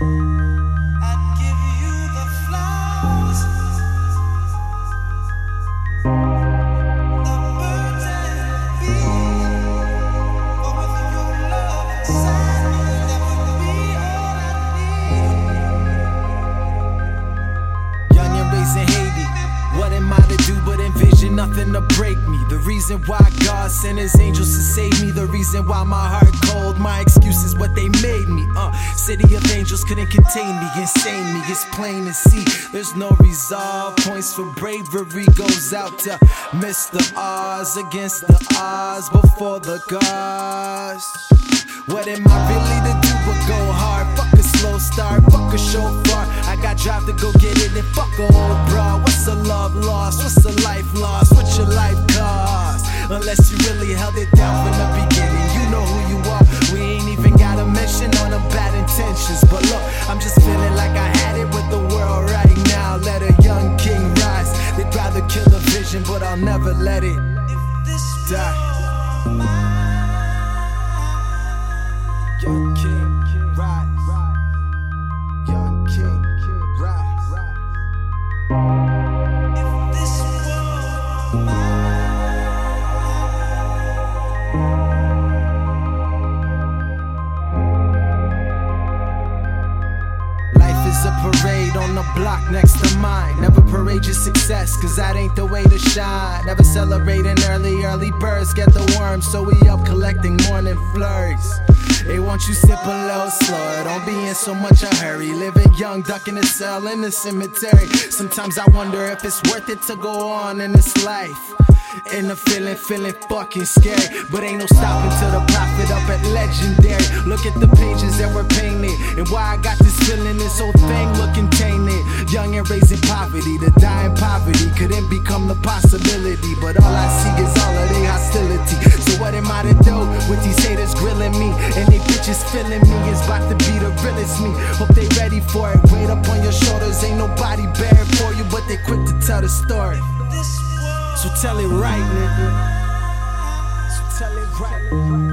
Thank you. Reason why God sent his angels to save me. The reason why my heart cold. My excuse is what they made me. Uh, city of angels couldn't contain me. Insane me, it's plain to see. There's no resolve. Points for bravery goes out to Mr. Oz against the odds before the gods. What am I really to do but go hard? Fuck a slow start, fuck a shofar. I got drive to go get it and fuck a old Unless you really held it down from the beginning, you know who you are. We ain't even got a mention on the bad intentions. But look, I'm just feeling like I had it with the world right now. Let a young king rise. They'd rather kill the vision, but I'll never let it die. Young king, Is a parade on the block next to mine. Never parade your success, cause that ain't the way to shine. Never celebrating early, early birds get the worms, so we up collecting morning flurries. They want you sip a little slower, don't be in so much a hurry. Living young, ducking a cell in the cemetery. Sometimes I wonder if it's worth it to go on in this life. In the feeling, feeling fucking scary. But ain't no stopping legendary. Look at the pages that were painted. And why I got this feeling, this whole thing looking tainted. Young and raising poverty, the dying poverty couldn't become the possibility. But all I see is all of their hostility. So what am I to do with these haters grilling me? And they bitches feeling me. It's about to be the realest me. Hope they ready for it. Weight up on your shoulders, ain't nobody bearing for you, but they quick to tell the story. So tell it right, nigga. So tell it right.